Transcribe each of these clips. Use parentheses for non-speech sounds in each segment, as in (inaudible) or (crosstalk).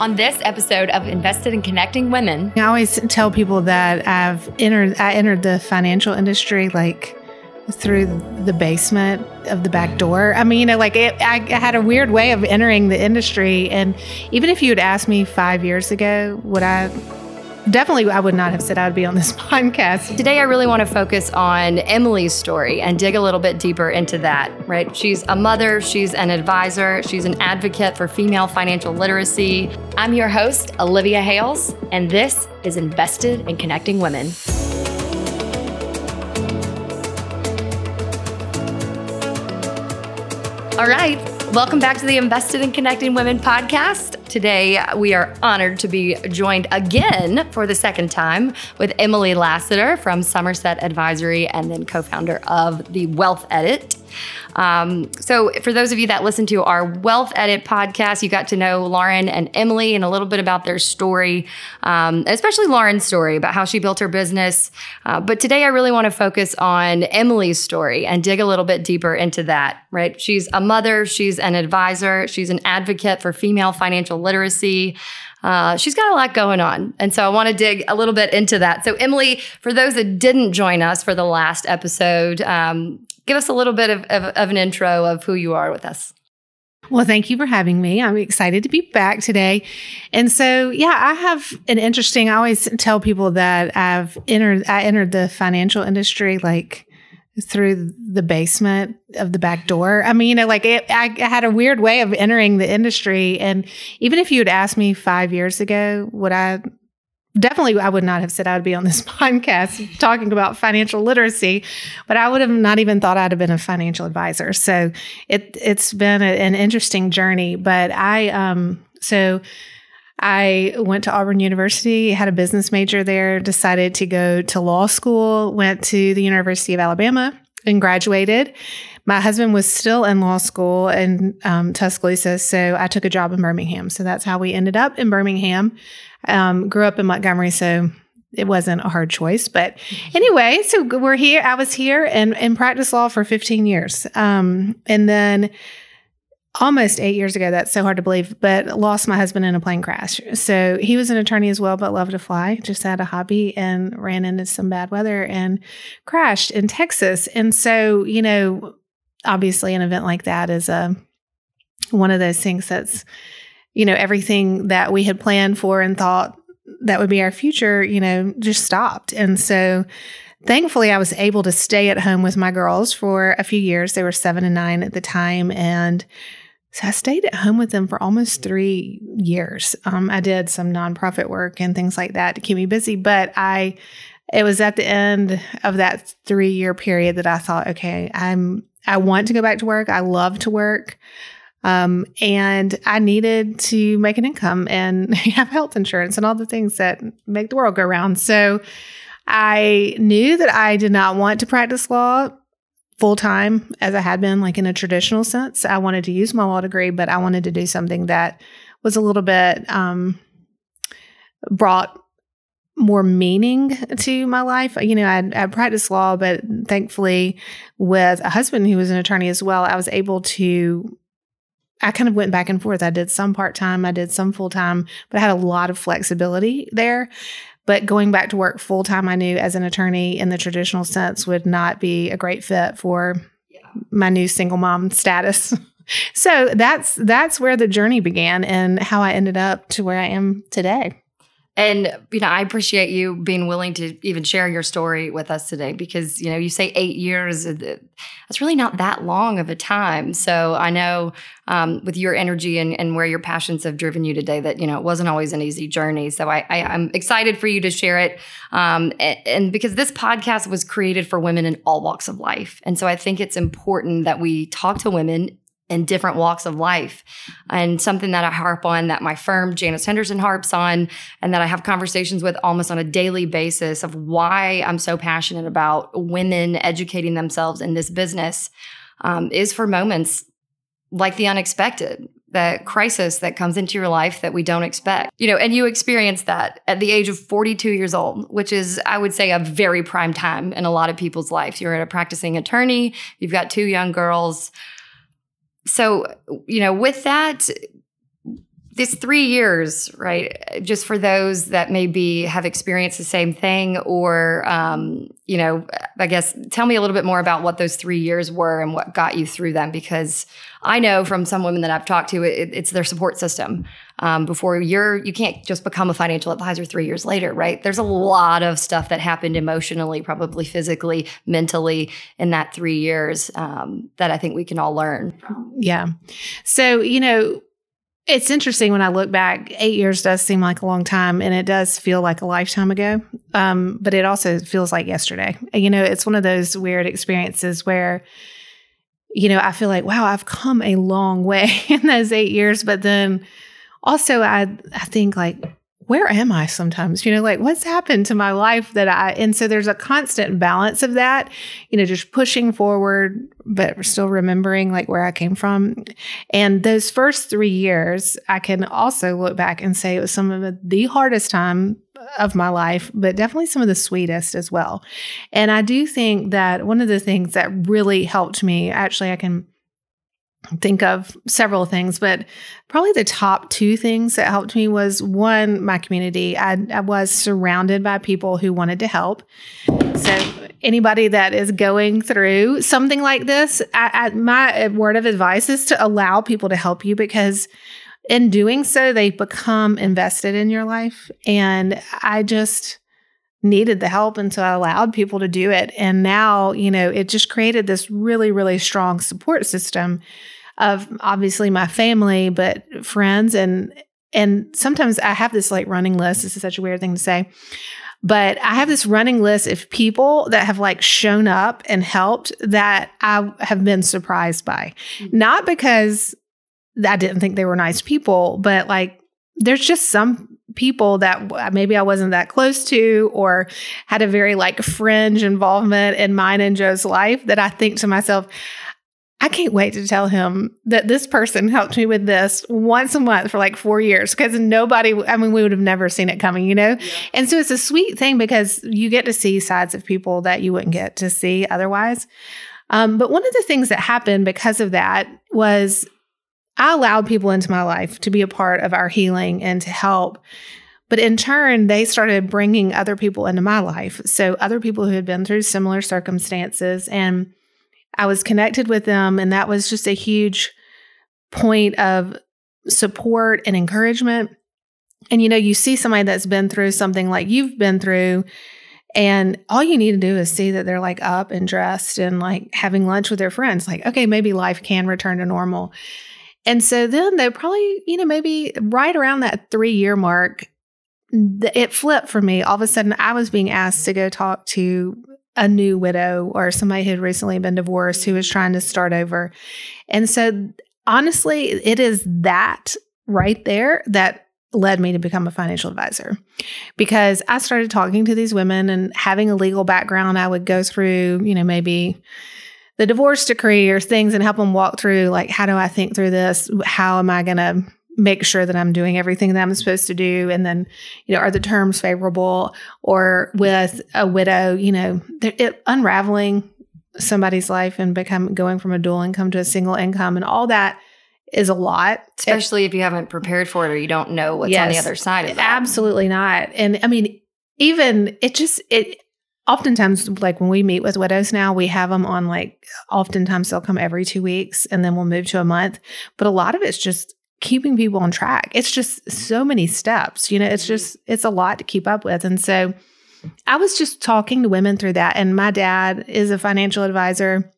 On this episode of Invested in Connecting Women, I always tell people that I've entered I entered the financial industry like through the basement of the back door. I mean, you know, like it, I, I had a weird way of entering the industry, and even if you had asked me five years ago, would I definitely I would not have said I would be on this (laughs) podcast. Today I really want to focus on Emily's story and dig a little bit deeper into that, right? She's a mother, she's an advisor, she's an advocate for female financial literacy. I'm your host, Olivia Hales, and this is Invested in Connecting Women. All right. Welcome back to the Invested in Connecting Women podcast. Today, we are honored to be joined again for the second time with Emily Lassiter from Somerset Advisory and then co founder of the Wealth Edit. Um, so, for those of you that listen to our Wealth Edit podcast, you got to know Lauren and Emily and a little bit about their story, um, especially Lauren's story about how she built her business. Uh, but today, I really want to focus on Emily's story and dig a little bit deeper into that, right? She's a mother, she's an advisor, she's an advocate for female financial literacy. Uh, she's got a lot going on. And so I want to dig a little bit into that. So, Emily, for those that didn't join us for the last episode, um, give us a little bit of, of, of an intro of who you are with us. Well, thank you for having me. I'm excited to be back today. And so, yeah, I have an interesting, I always tell people that I've entered, I entered the financial industry like through the basement of the back door. I mean, you know, like it, I, had a weird way of entering the industry. And even if you had asked me five years ago, would I definitely I would not have said I would be on this (laughs) podcast talking about financial literacy, but I would have not even thought I'd have been a financial advisor. So it it's been a, an interesting journey. But I um so I went to Auburn University, had a business major there, decided to go to law school, went to the University of Alabama and graduated. My husband was still in law school in um, Tuscaloosa, so I took a job in Birmingham. So that's how we ended up in Birmingham. Um, grew up in Montgomery, so it wasn't a hard choice. But anyway, so we're here. I was here and, and practiced law for 15 years. Um, and then almost eight years ago, that's so hard to believe, but lost my husband in a plane crash. So he was an attorney as well, but loved to fly, just had a hobby and ran into some bad weather and crashed in Texas. And so, you know, obviously an event like that is a, uh, one of those things that's you know, everything that we had planned for and thought that would be our future, you know, just stopped. And so thankfully I was able to stay at home with my girls for a few years. They were seven and nine at the time. And so I stayed at home with them for almost three years. Um, I did some nonprofit work and things like that to keep me busy, but I, it was at the end of that three year period that I thought, okay, I'm, I want to go back to work. I love to work. Um, and I needed to make an income and (laughs) have health insurance and all the things that make the world go round. So I knew that I did not want to practice law full time as I had been, like in a traditional sense. I wanted to use my law degree, but I wanted to do something that was a little bit um, brought more meaning to my life. You know, I, I practiced law, but thankfully, with a husband who was an attorney as well, I was able to I kind of went back and forth. I did some part time, I did some full time, but I had a lot of flexibility there. But going back to work full time, I knew as an attorney in the traditional sense would not be a great fit for yeah. my new single mom status. (laughs) so that's that's where the journey began and how I ended up to where I am today. And you know, I appreciate you being willing to even share your story with us today because you know you say eight years. That's really not that long of a time. So I know um, with your energy and, and where your passions have driven you today that you know it wasn't always an easy journey. So I, I am excited for you to share it, um, and, and because this podcast was created for women in all walks of life, and so I think it's important that we talk to women in different walks of life. And something that I harp on, that my firm, Janice Henderson, harps on, and that I have conversations with almost on a daily basis of why I'm so passionate about women educating themselves in this business um, is for moments like the unexpected, the crisis that comes into your life that we don't expect. You know, and you experience that at the age of 42 years old, which is, I would say, a very prime time in a lot of people's lives. You're a practicing attorney, you've got two young girls so, you know, with that, this three years, right? Just for those that maybe have experienced the same thing, or, um, you know, I guess tell me a little bit more about what those three years were and what got you through them. Because I know from some women that I've talked to, it, it's their support system. Um, before you're, you can't just become a financial advisor three years later, right? There's a lot of stuff that happened emotionally, probably physically, mentally in that three years um, that I think we can all learn. Yeah. So, you know, it's interesting when I look back, eight years does seem like a long time and it does feel like a lifetime ago. Um, but it also feels like yesterday. You know, it's one of those weird experiences where, you know, I feel like, wow, I've come a long way (laughs) in those eight years. But then also I I think like, where am I sometimes? You know, like what's happened to my life that I, and so there's a constant balance of that, you know, just pushing forward, but still remembering like where I came from. And those first three years, I can also look back and say it was some of the hardest time of my life, but definitely some of the sweetest as well. And I do think that one of the things that really helped me, actually, I can think of several things, but probably the top two things that helped me was one, my community. I, I, was surrounded by people who wanted to help. So, anybody that is going through something like this, I, I, my word of advice is to allow people to help you because in doing so, they become invested in your life. And I just, needed the help and so I allowed people to do it. And now, you know, it just created this really, really strong support system of obviously my family, but friends and and sometimes I have this like running list. This is such a weird thing to say. But I have this running list of people that have like shown up and helped that I have been surprised by. Mm-hmm. Not because I didn't think they were nice people, but like there's just some people that maybe I wasn't that close to or had a very like fringe involvement in mine and Joe's life that I think to myself, I can't wait to tell him that this person helped me with this once a month for like four years because nobody, I mean, we would have never seen it coming, you know? Yeah. And so it's a sweet thing because you get to see sides of people that you wouldn't get to see otherwise. Um, but one of the things that happened because of that was I allowed people into my life to be a part of our healing and to help. But in turn, they started bringing other people into my life. So, other people who had been through similar circumstances. And I was connected with them. And that was just a huge point of support and encouragement. And you know, you see somebody that's been through something like you've been through, and all you need to do is see that they're like up and dressed and like having lunch with their friends. Like, okay, maybe life can return to normal. And so then they probably, you know, maybe right around that three year mark, it flipped for me. All of a sudden, I was being asked to go talk to a new widow or somebody who had recently been divorced who was trying to start over. And so, honestly, it is that right there that led me to become a financial advisor because I started talking to these women and having a legal background. I would go through, you know, maybe the divorce decree or things and help them walk through like how do I think through this? How am I going to make sure that I'm doing everything that I'm supposed to do and then you know are the terms favorable or with a widow, you know, it, unraveling somebody's life and become going from a dual income to a single income and all that is a lot. Especially it, if you haven't prepared for it or you don't know what's yes, on the other side of that. Absolutely not. And I mean, even it just it oftentimes like when we meet with widows now we have them on like oftentimes they'll come every two weeks and then we'll move to a month but a lot of it's just keeping people on track it's just so many steps you know it's just it's a lot to keep up with and so i was just talking to women through that and my dad is a financial advisor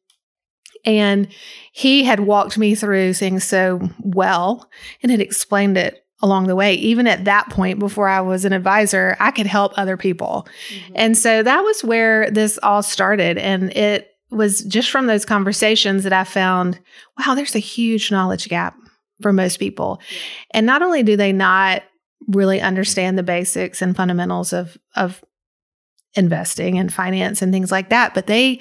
and he had walked me through things so well and had explained it along the way. Even at that point, before I was an advisor, I could help other people. Mm-hmm. And so that was where this all started. And it was just from those conversations that I found wow, there's a huge knowledge gap for most people. And not only do they not really understand the basics and fundamentals of, of investing and finance and things like that, but they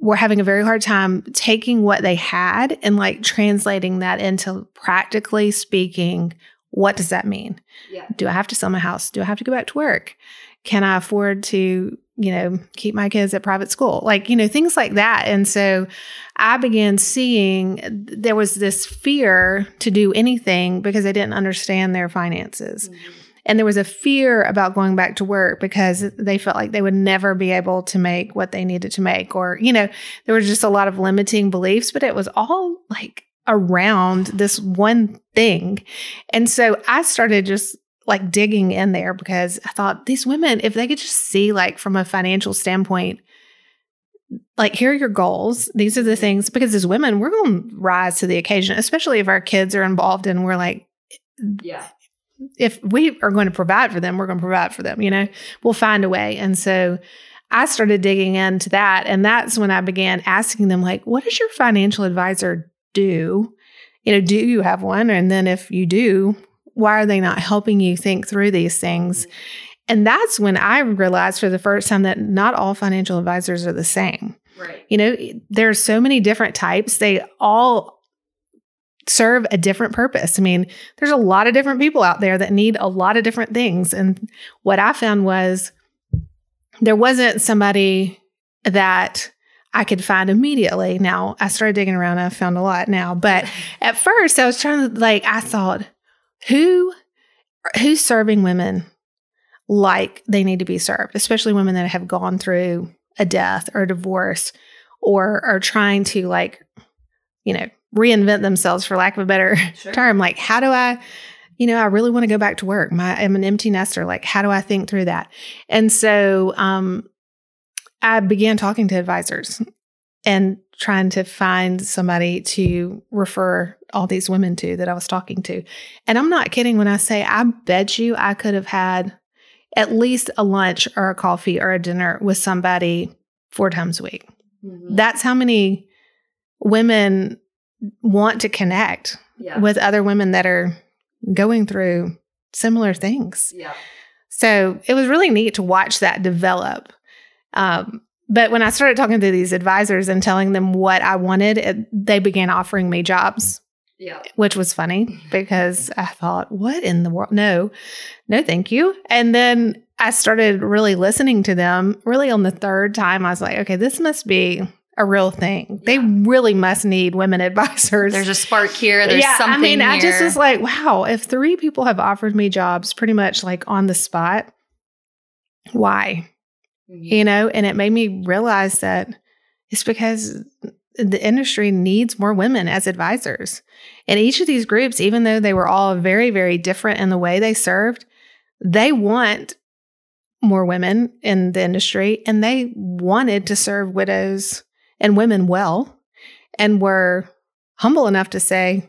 were having a very hard time taking what they had and like translating that into practically speaking what does that mean? Yeah. Do I have to sell my house? Do I have to go back to work? Can I afford to you know, keep my kids at private school, like, you know, things like that. And so I began seeing there was this fear to do anything because they didn't understand their finances. Mm-hmm. And there was a fear about going back to work because they felt like they would never be able to make what they needed to make. Or, you know, there was just a lot of limiting beliefs, but it was all like around this one thing. And so I started just like digging in there because I thought these women, if they could just see, like, from a financial standpoint, like, here are your goals. These are the things, because as women, we're going to rise to the occasion, especially if our kids are involved and we're like, yeah. If we are going to provide for them, we're going to provide for them, you know, we'll find a way. And so I started digging into that. And that's when I began asking them, like, what does your financial advisor do? You know, do you have one? And then if you do, why are they not helping you think through these things? Mm-hmm. And that's when I realized for the first time that not all financial advisors are the same. Right. You know, there's so many different types. They all serve a different purpose. I mean, there's a lot of different people out there that need a lot of different things. And what I found was there wasn't somebody that I could find immediately. Now, I started digging around, I found a lot now, but (laughs) at first I was trying to like I thought who who's serving women like they need to be served, especially women that have gone through a death or a divorce or are trying to like, you know, reinvent themselves for lack of a better sure. term. Like, how do I, you know, I really want to go back to work. My I'm an empty nester. Like, how do I think through that? And so um I began talking to advisors and trying to find somebody to refer all these women to that I was talking to. And I'm not kidding when I say I bet you I could have had at least a lunch or a coffee or a dinner with somebody four times a week. Mm-hmm. That's how many women want to connect yeah. with other women that are going through similar things. Yeah. So it was really neat to watch that develop. Um, but when I started talking to these advisors and telling them what I wanted, it, they began offering me jobs. Yeah. Which was funny because I thought, what in the world? No, no, thank you. And then I started really listening to them. Really, on the third time, I was like, okay, this must be a real thing. They really must need women advisors. There's a spark here. There's yeah, something. I mean, here. I just was like, wow, if three people have offered me jobs pretty much like on the spot, why? Mm-hmm. You know, and it made me realize that it's because the industry needs more women as advisors. And each of these groups, even though they were all very, very different in the way they served, they want more women in the industry and they wanted to serve widows and women well and were humble enough to say,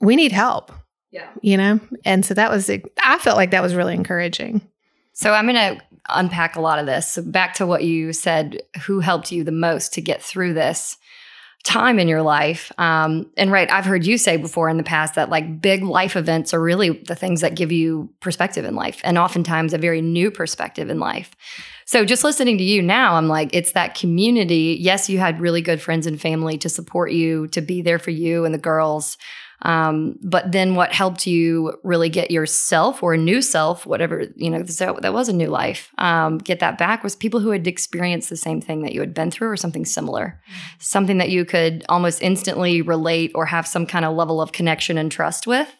we need help. Yeah. You know? And so that was, I felt like that was really encouraging. So I'm going to unpack a lot of this. So back to what you said, who helped you the most to get through this time in your life? Um, and right, I've heard you say before in the past that like big life events are really the things that give you perspective in life, and oftentimes a very new perspective in life. So just listening to you now, I'm like, it's that community. Yes, you had really good friends and family to support you, to be there for you and the girls. Um, but then what helped you really get yourself or a new self, whatever, you know, so that was a new life, um, get that back was people who had experienced the same thing that you had been through or something similar, mm-hmm. something that you could almost instantly relate or have some kind of level of connection and trust with.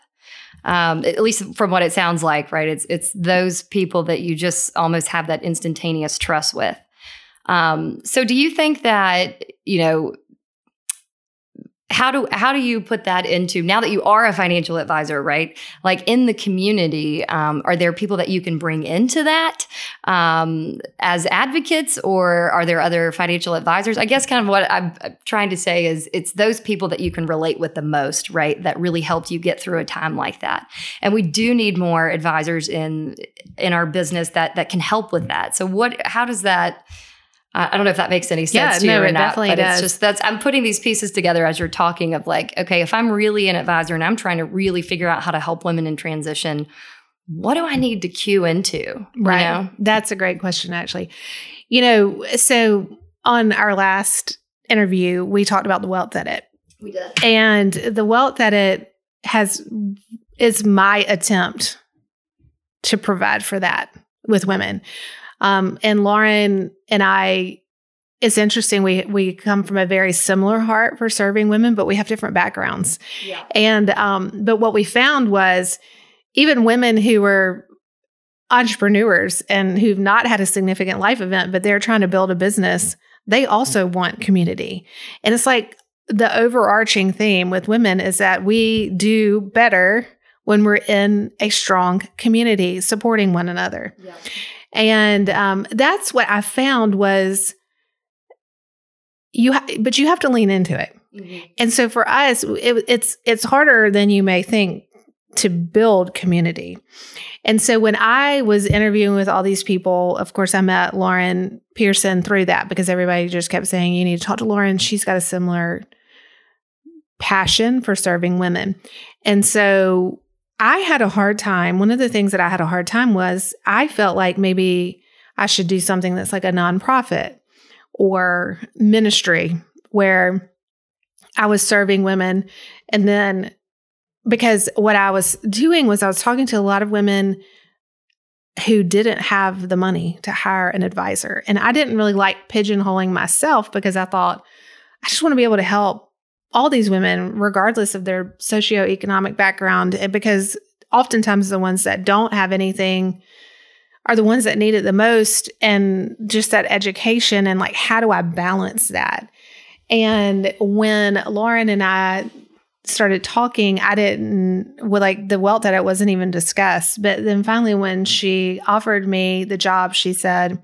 Um, at least from what it sounds like, right? It's it's those people that you just almost have that instantaneous trust with. Um, so, do you think that you know how do how do you put that into now that you are a financial advisor right? Like in the community um, are there people that you can bring into that um, as advocates or are there other financial advisors? I guess kind of what i'm trying to say is it's those people that you can relate with the most right? That really helped you get through a time like that. And we do need more advisors in in our business that that can help with that. So what how does that I don't know if that makes any sense yeah, to no, you or it not, definitely but does. it's just that's I'm putting these pieces together as you're talking of like, okay, if I'm really an advisor and I'm trying to really figure out how to help women in transition, what do I need to cue into? Right. know? That's a great question, actually. You know, so on our last interview, we talked about the wealth edit. We did. And the wealth edit has is my attempt to provide for that with women. Um, and Lauren and I, it's interesting. We we come from a very similar heart for serving women, but we have different backgrounds. Yeah. And um, but what we found was even women who were entrepreneurs and who've not had a significant life event, but they're trying to build a business, they also want community. And it's like the overarching theme with women is that we do better when we're in a strong community supporting one another. Yeah. And um, that's what I found was you, ha- but you have to lean into it. Mm-hmm. And so for us, it, it's it's harder than you may think to build community. And so when I was interviewing with all these people, of course, I met Lauren Pearson through that because everybody just kept saying, you need to talk to Lauren. She's got a similar passion for serving women. And so I had a hard time. One of the things that I had a hard time was I felt like maybe I should do something that's like a nonprofit or ministry where I was serving women. And then because what I was doing was I was talking to a lot of women who didn't have the money to hire an advisor. And I didn't really like pigeonholing myself because I thought, I just want to be able to help all these women, regardless of their socioeconomic background, because oftentimes the ones that don't have anything are the ones that need it the most. And just that education and like, how do I balance that? And when Lauren and I started talking, I didn't, well, like the Wealth Edit wasn't even discussed. But then finally, when she offered me the job, she said,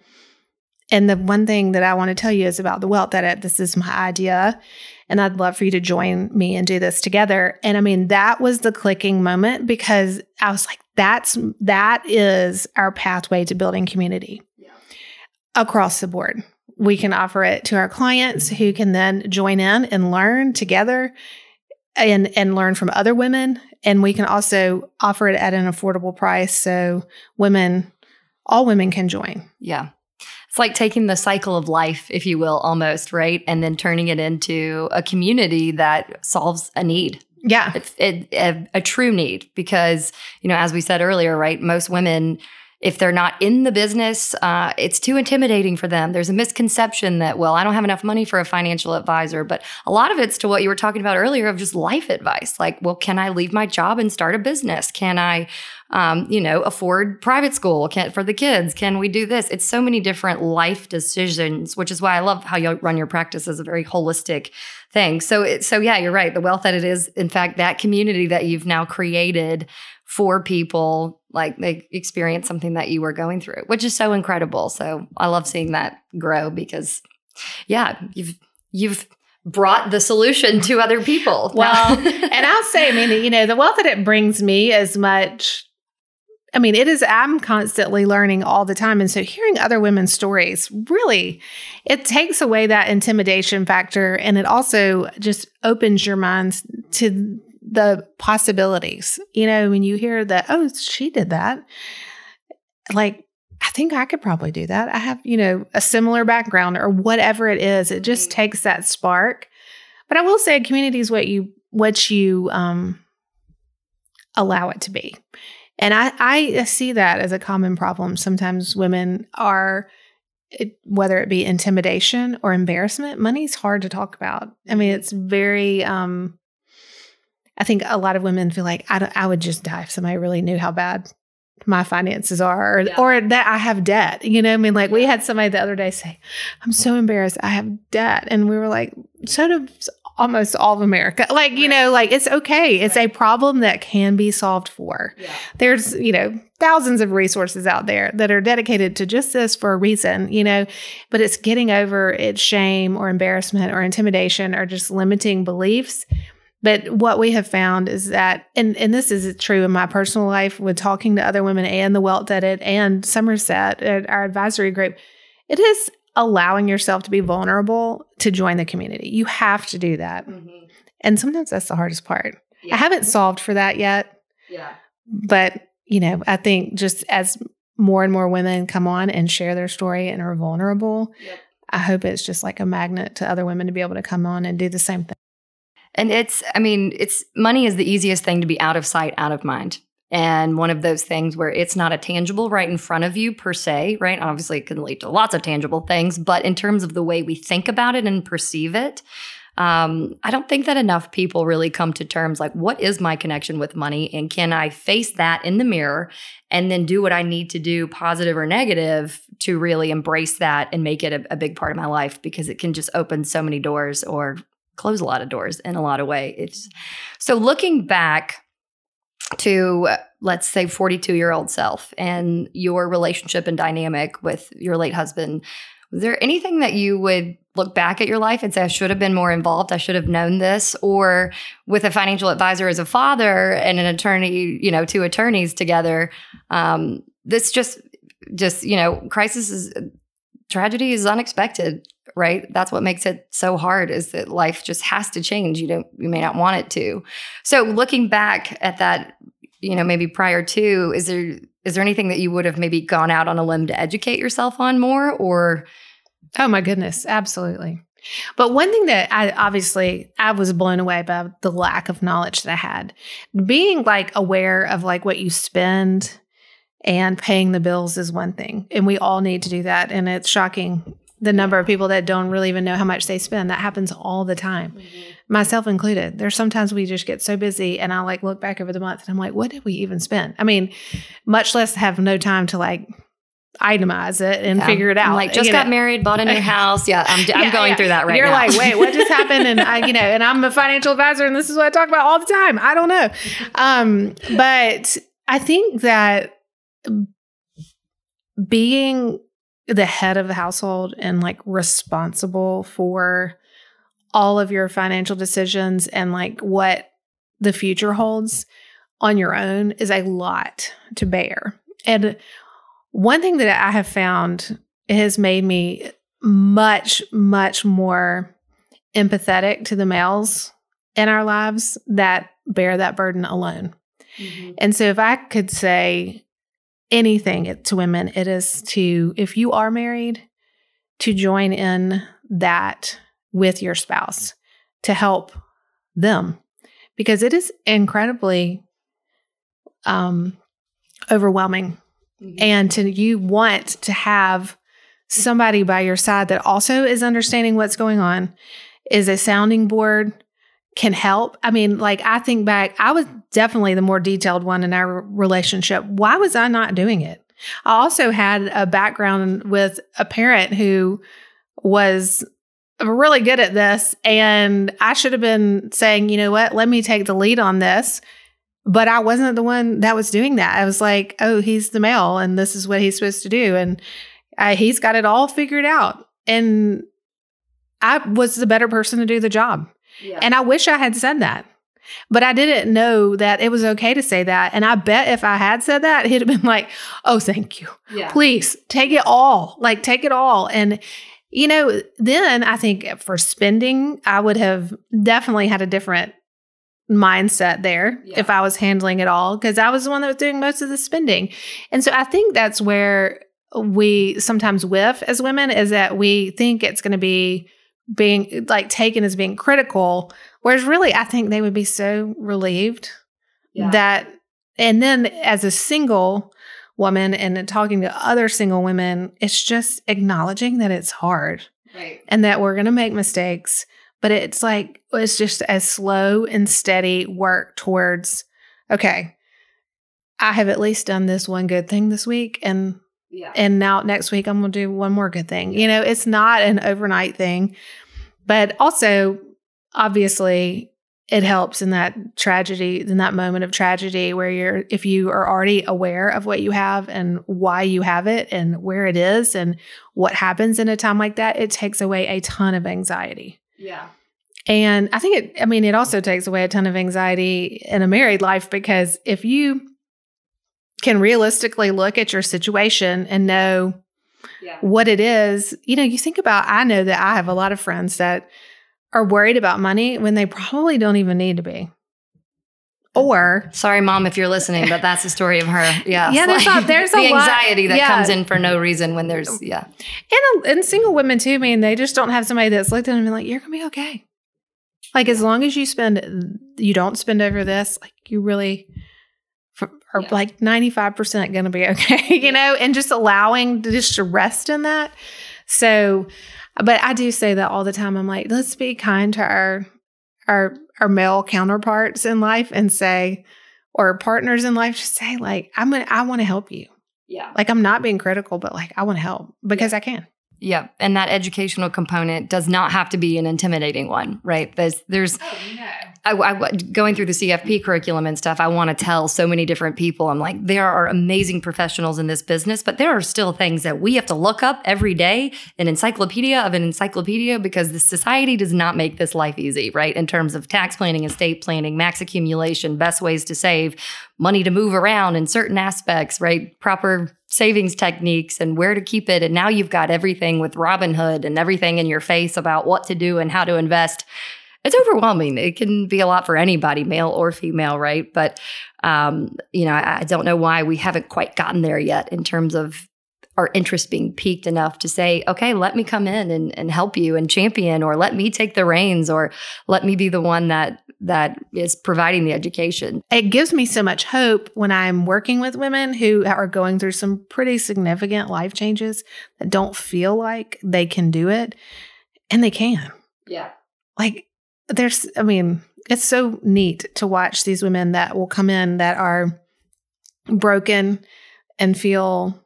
and the one thing that I want to tell you is about the Wealth Edit, this is my idea. And I'd love for you to join me and do this together. And I mean, that was the clicking moment because I was like, that's, that is our pathway to building community Yeah. across the board. We can offer it to our clients who can then join in and learn together and and learn from other women and we can also offer it at an affordable price so women all women can join Yeah. It's like taking the cycle of life, if you will, almost, right? And then turning it into a community that solves a need. yeah It, it, a, a true need because, you know, as we said earlier, right, most women, if they're not in the business, uh, it's too intimidating for them. There's a misconception that, well, I don't have enough money for a financial advisor. But a lot of it's to what you were talking about earlier of just life advice. Like, well, can I leave my job and start a business? Can I, um, you know, afford private school can, for the kids? Can we do this? It's so many different life decisions, which is why I love how you run your practice as a very holistic thing. So, it, so yeah, you're right. The Wealth Edit is, in fact, that community that you've now created for people, like they experience something that you were going through, which is so incredible. So I love seeing that grow because, yeah, you've you've brought the solution to other people. Well, (laughs) and I'll say, I mean, you know, the Wealth Edit brings me as much. I mean, it is, I'm constantly learning all the time. And so hearing other women's stories really, it takes away that intimidation factor. And it also just opens your minds to the possibilities. You know, when you hear that, oh, she did that, like, I think I could probably do that. I have, you know, a similar background or whatever it is. It just takes that spark. But I will say community is what you what you um allow it to be. And I, I see that as a common problem. Sometimes women are it, whether it be intimidation or embarrassment, money's hard to talk about. I mean, it's very um I think a lot of women feel like I, I would just die if somebody really knew how bad my finances are or, Yeah. or that I have debt. You know, I mean, like we had somebody the other day say, I'm so embarrassed. I have debt. And we were like, so does almost all of America. Like, you Right. know, like it's okay. It's a problem that can be solved for. yeah. There's, you know, thousands of resources out there that are dedicated to just this for a reason, you know, but it's getting over its shame or embarrassment or intimidation or just limiting beliefs. But what we have found is that, and, and this is true in my personal life with talking to other women and the Wealth Edit and Somerset at our advisory group, it is allowing yourself to be vulnerable to join the community. You have to do that. Mhm. And sometimes that's the hardest part. Yeah. I haven't solved for that yet, Yeah. but you know, I think just as more and more women come on and share their story and are vulnerable, Yep. I hope it's just like a magnet to other women to be able to come on and do the same thing. And it's, I mean, it's money is the easiest thing to be out of sight, out of mind. And one of those things where it's not a tangible right in front of you per se, right? Obviously, it can lead to lots of tangible things, but in terms of the way we think about it and perceive it, um, I don't think that enough people really come to terms like, what is my connection with money? And can I face that in the mirror and then do what I need to do, positive or negative, to really embrace that and make it a, a big part of my life because it can just open so many doors or close a lot of doors in a lot of ways. So looking back, to let's say 42 year old self and your relationship and dynamic with your late husband was there anything that you would look back at your life and say i should have been more involved. I should have known this or with a financial advisor as a father and an attorney you know two attorneys together um, this just just you know crisis is tragedy is unexpected right that's what makes it so hard is that life just has to change you don't you may not want it to so looking back at that you know maybe prior to is there is there anything that you would have maybe gone out on a limb to educate yourself on more or oh my goodness absolutely but one thing that I obviously I was blown away by the lack of knowledge that I had. Being like aware of like what you spend and paying the bills is one thing. And we all need to do that. And it's shocking the number of people that don't really even know how much they spend. That happens all the time, mm-hmm. myself included. There's sometimes we just get so busy and I like look back over the month and I'm like, what did we even spend? I mean, much less have no time to like itemize it and yeah. figure it out. I'm like just got know. married, bought a new (laughs) house. Yeah, I'm, I'm yeah, going yeah. through that right now. You're like, wait, what just happened? And I, you (laughs) know, and I'm a financial advisor, and this is what I talk about all the time. I don't know, um, but I think that being the head of the household and like responsible for all of your financial decisions and like what the future holds on your own is a lot to bear. And one thing that I have found has made me much, much more empathetic to the males in our lives that bear that burden alone. Mm-hmm. And so, if I could say anything to women, it is to, if you are married, to join in that with your spouse to help them because it is incredibly um, overwhelming. Mm-hmm. And to you want to have somebody by your side that also is understanding what's going on, is a sounding board, can help. I mean, like I think back, I was definitely the more detailed one in our relationship. Why was I not doing it? I also had a background with a parent who was really good at this. And I should have been saying, you know what, let me take the lead on this. But I wasn't the one that was doing that. I was like, oh, he's the male and this is what he's supposed to do. And I, he's got it all figured out. And I was the better person to do the job. Yeah. And I wish I had said that. But I didn't know that it was okay to say that. And I bet if I had said that, he'd have been like, oh, thank you. Yeah. Please take it all. Like, take it all. And, you know, then I think for spending, I would have definitely had a different mindset there yeah. if I was handling it all because I was the one that was doing most of the spending. And so I think that's where we sometimes whiff as women is that we think it's going to be being like taken as being critical whereas really i think they would be so relieved yeah. that and then as a single woman and talking to other single women it's just acknowledging that it's hard right. and that we're going to make mistakes but it's like it's just a slow and steady work towards okay i have at least done this one good thing this week and yeah. And now next week I'm going to do one more good thing. You know, it's not an overnight thing. But also, obviously, it helps in that tragedy, in that moment of tragedy where you're, if you are already aware of what you have and why you have it and where it is and what happens in a time like that, it takes away a ton of anxiety. Yeah. And I think it, I mean, it also takes away a ton of anxiety in a married life because if you can realistically look at your situation and know yeah. what it is, you know, you think about, I know that I have a lot of friends that are worried about money when they probably don't even need to be. Or sorry, mom, if you're listening, but that's the story of her. (laughs) Yeah, yeah. There's like, (laughs) a, there's the anxiety lot, that yeah. comes in for no reason when there's yeah, and and single women too. I mean, they just don't have somebody that's looked at them and like, you're gonna be okay. Like as long as you spend, you don't spend over this. Like you really are Yeah. like 95% going to be (laughs) okay, you know, and just allowing to just to rest in that. So, but I do say that all the time. I'm like, let's be kind to our our our male counterparts in life and say, or partners in life, just say like, I'm gonna, I want to help you. Yeah. Like I'm not being critical, but like I want to help because I can. Yeah. And that educational component does not have to be an intimidating one, right? There's, there's, Oh no. I, I- going through the CFP curriculum and stuff, I want to tell so many different people. I'm like, there are amazing professionals in this business, but there are still things that we have to look up every day, an encyclopedia of an encyclopedia, because the society does not make this life easy, right? In terms of tax planning, estate planning, max accumulation, best ways to save, money to move around in certain aspects, right? Proper savings techniques and where to keep it. And now you've got everything with Robinhood and everything in your face about what to do and how to invest it's overwhelming. It can be a lot for anybody, male or female, right? But um, you know, I, I don't know why we haven't quite gotten there yet in terms of our interest being piqued enough to say, okay, let me come in and, and help you and champion, or let me take the reins, or let me be the one that that is providing the education. It gives me so much hope when I'm working with women who are going through some pretty significant life changes that don't feel like they can do it, and they can. Yeah. like there's i mean it's so neat to watch these women that will come in that are broken and feel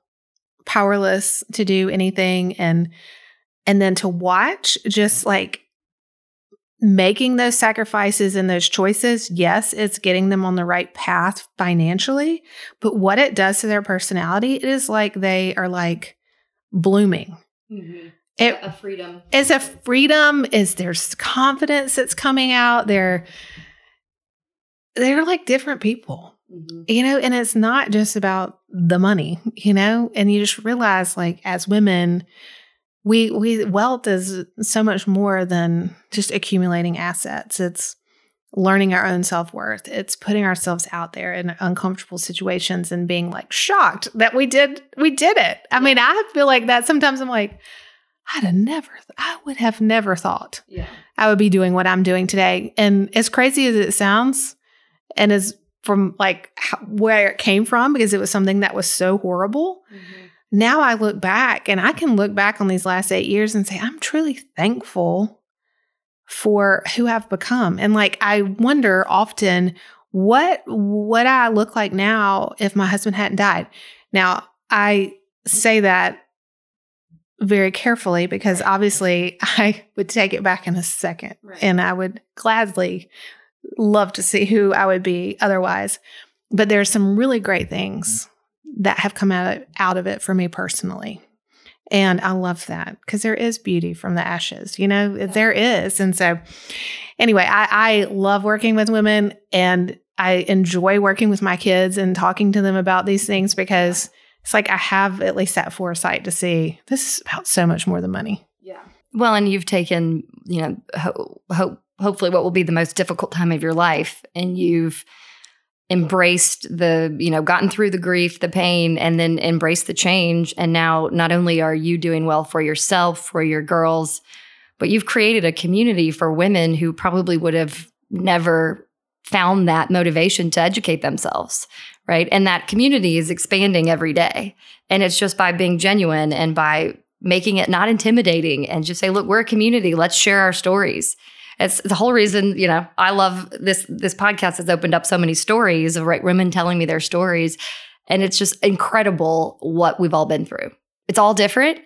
powerless to do anything and and then to watch just like making those sacrifices and those choices yes it's getting them on the right path financially but what it does to their personality it is like they are like blooming. Mm-hmm. It a freedom. is a freedom is there's confidence that's coming out they're they're like different people. Mm-hmm. You know and it's not just about the money you know and you just realize like as women we we wealth is so much more than just accumulating assets it's learning our own self-worth it's putting ourselves out there in uncomfortable situations and being like shocked that we did we did it i mean i feel like that sometimes i'm like i'd have never i would have never thought Yeah. I would be doing what I'm doing today. And as crazy as it sounds, and as from like how, where it came from, because it was something that was so horrible. Mm-hmm. Now I look back and I can look back on these last eight years and say, I'm truly thankful for who I've become. And like, I wonder often, what would I look like now if my husband hadn't died? Now, I say that very carefully because obviously (laughs) I would take it back in a second Right. and I would gladly love to see who I would be otherwise. But there's some really great things mm-hmm. That have come out of, out of it for me personally. And I love that because there is beauty from the ashes, you know, there is. And so, anyway, I, I love working with women and I enjoy working with my kids and talking to them about these things because it's like I have at least that foresight to see this is about so much more than money. Yeah. Well, and you've taken, you know, ho- ho- hopefully what will be the most difficult time of your life, and you've embraced the, you know, gotten through the grief, the pain, and then embraced the change. And now not only are you doing well for yourself, for your girls, but you've created a community for women who probably would have never found that motivation to educate themselves. Right. And that community is expanding every day. And it's just by being genuine and by making it not intimidating and just say, look, we're a community. Let's share our stories. It's the whole reason, you know, I love this this podcast has opened up so many stories of right women telling me their stories. And it's just incredible what we've all been through. It's all different,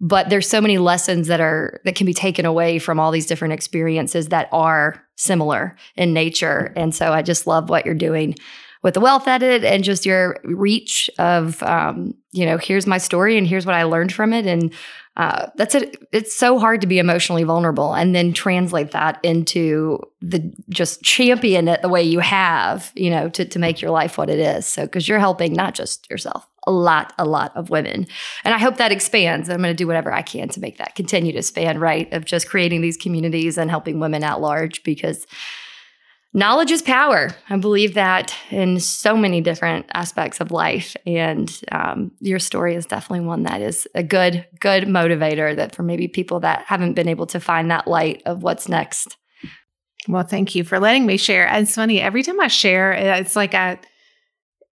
but there's so many lessons that are that can be taken away from all these different experiences that are similar in nature. And so I just love what you're doing with the wealth edit and just your reach of um, you know here's my story and here's what i learned from it and uh, that's it. It's so hard to be emotionally vulnerable and then translate that into the just champion it the way you have you know to, to make your life what it is. So because you're helping not just yourself a lot a lot of women. And i hope that expands. I'm going to do whatever i can to make that continue to expand right of just creating these communities and helping women at large because knowledge is power. I believe that in so many different aspects of life, and um, your story is definitely one that is a good, good motivator. That for maybe people that haven't been able to find that light of what's next. Well, thank you for letting me share. It's funny every time I share, it's like I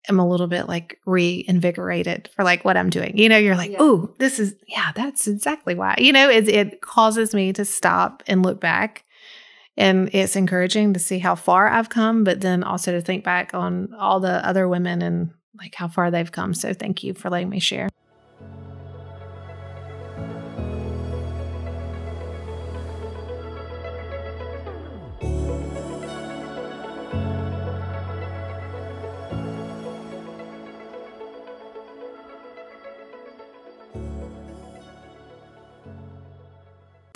am a little bit like reinvigorated for like what I'm doing. You know, you're like, Yeah. oh, this is yeah, that's exactly why. You know, it it causes me to stop and look back. And it's encouraging to see how far I've come, but then also to think back on all the other women and like how far they've come. So thank you for letting me share.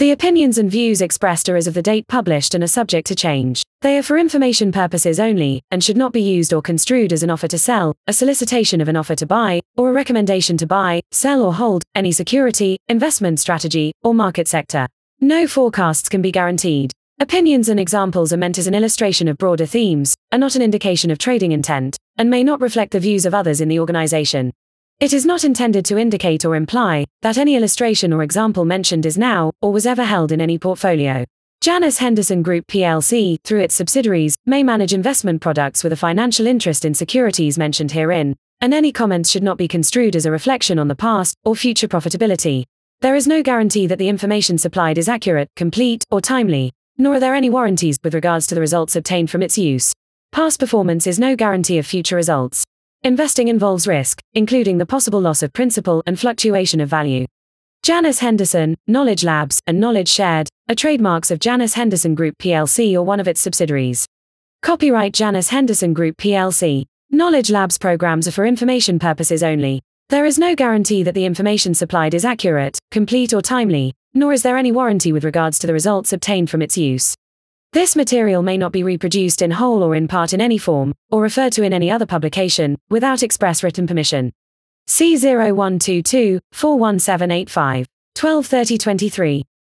The opinions and views expressed are as of the date published and are subject to change. They are for information purposes only, and should not be used or construed as an offer to sell, a solicitation of an offer to buy, or a recommendation to buy, sell or hold any security, investment strategy, or market sector. No forecasts can be guaranteed. Opinions and examples are meant as an illustration of broader themes, are not an indication of trading intent, and may not reflect the views of others in the organization. It is not intended to indicate or imply that any illustration or example mentioned is now or was ever held in any portfolio. Janus Henderson Group plc, through its subsidiaries, may manage investment products with a financial interest in securities mentioned herein, and any comments should not be construed as a reflection on the past or future profitability. There is no guarantee that the information supplied is accurate, complete, or timely, nor are there any warranties with regards to the results obtained from its use. Past performance is no guarantee of future results. Investing involves risk, including the possible loss of principal and fluctuation of value. Janus Henderson, Knowledge Labs, and Knowledge Shared are trademarks of Janus Henderson Group plc or one of its subsidiaries. Copyright Janus Henderson Group plc. Knowledge Labs programs are for information purposes only. There is no guarantee that the information supplied is accurate, complete, or timely, nor is there any warranty with regards to the results obtained from its use. This material may not be reproduced in whole or in part in any form, or referred to in any other publication, without express written permission. C0122 41785 123023.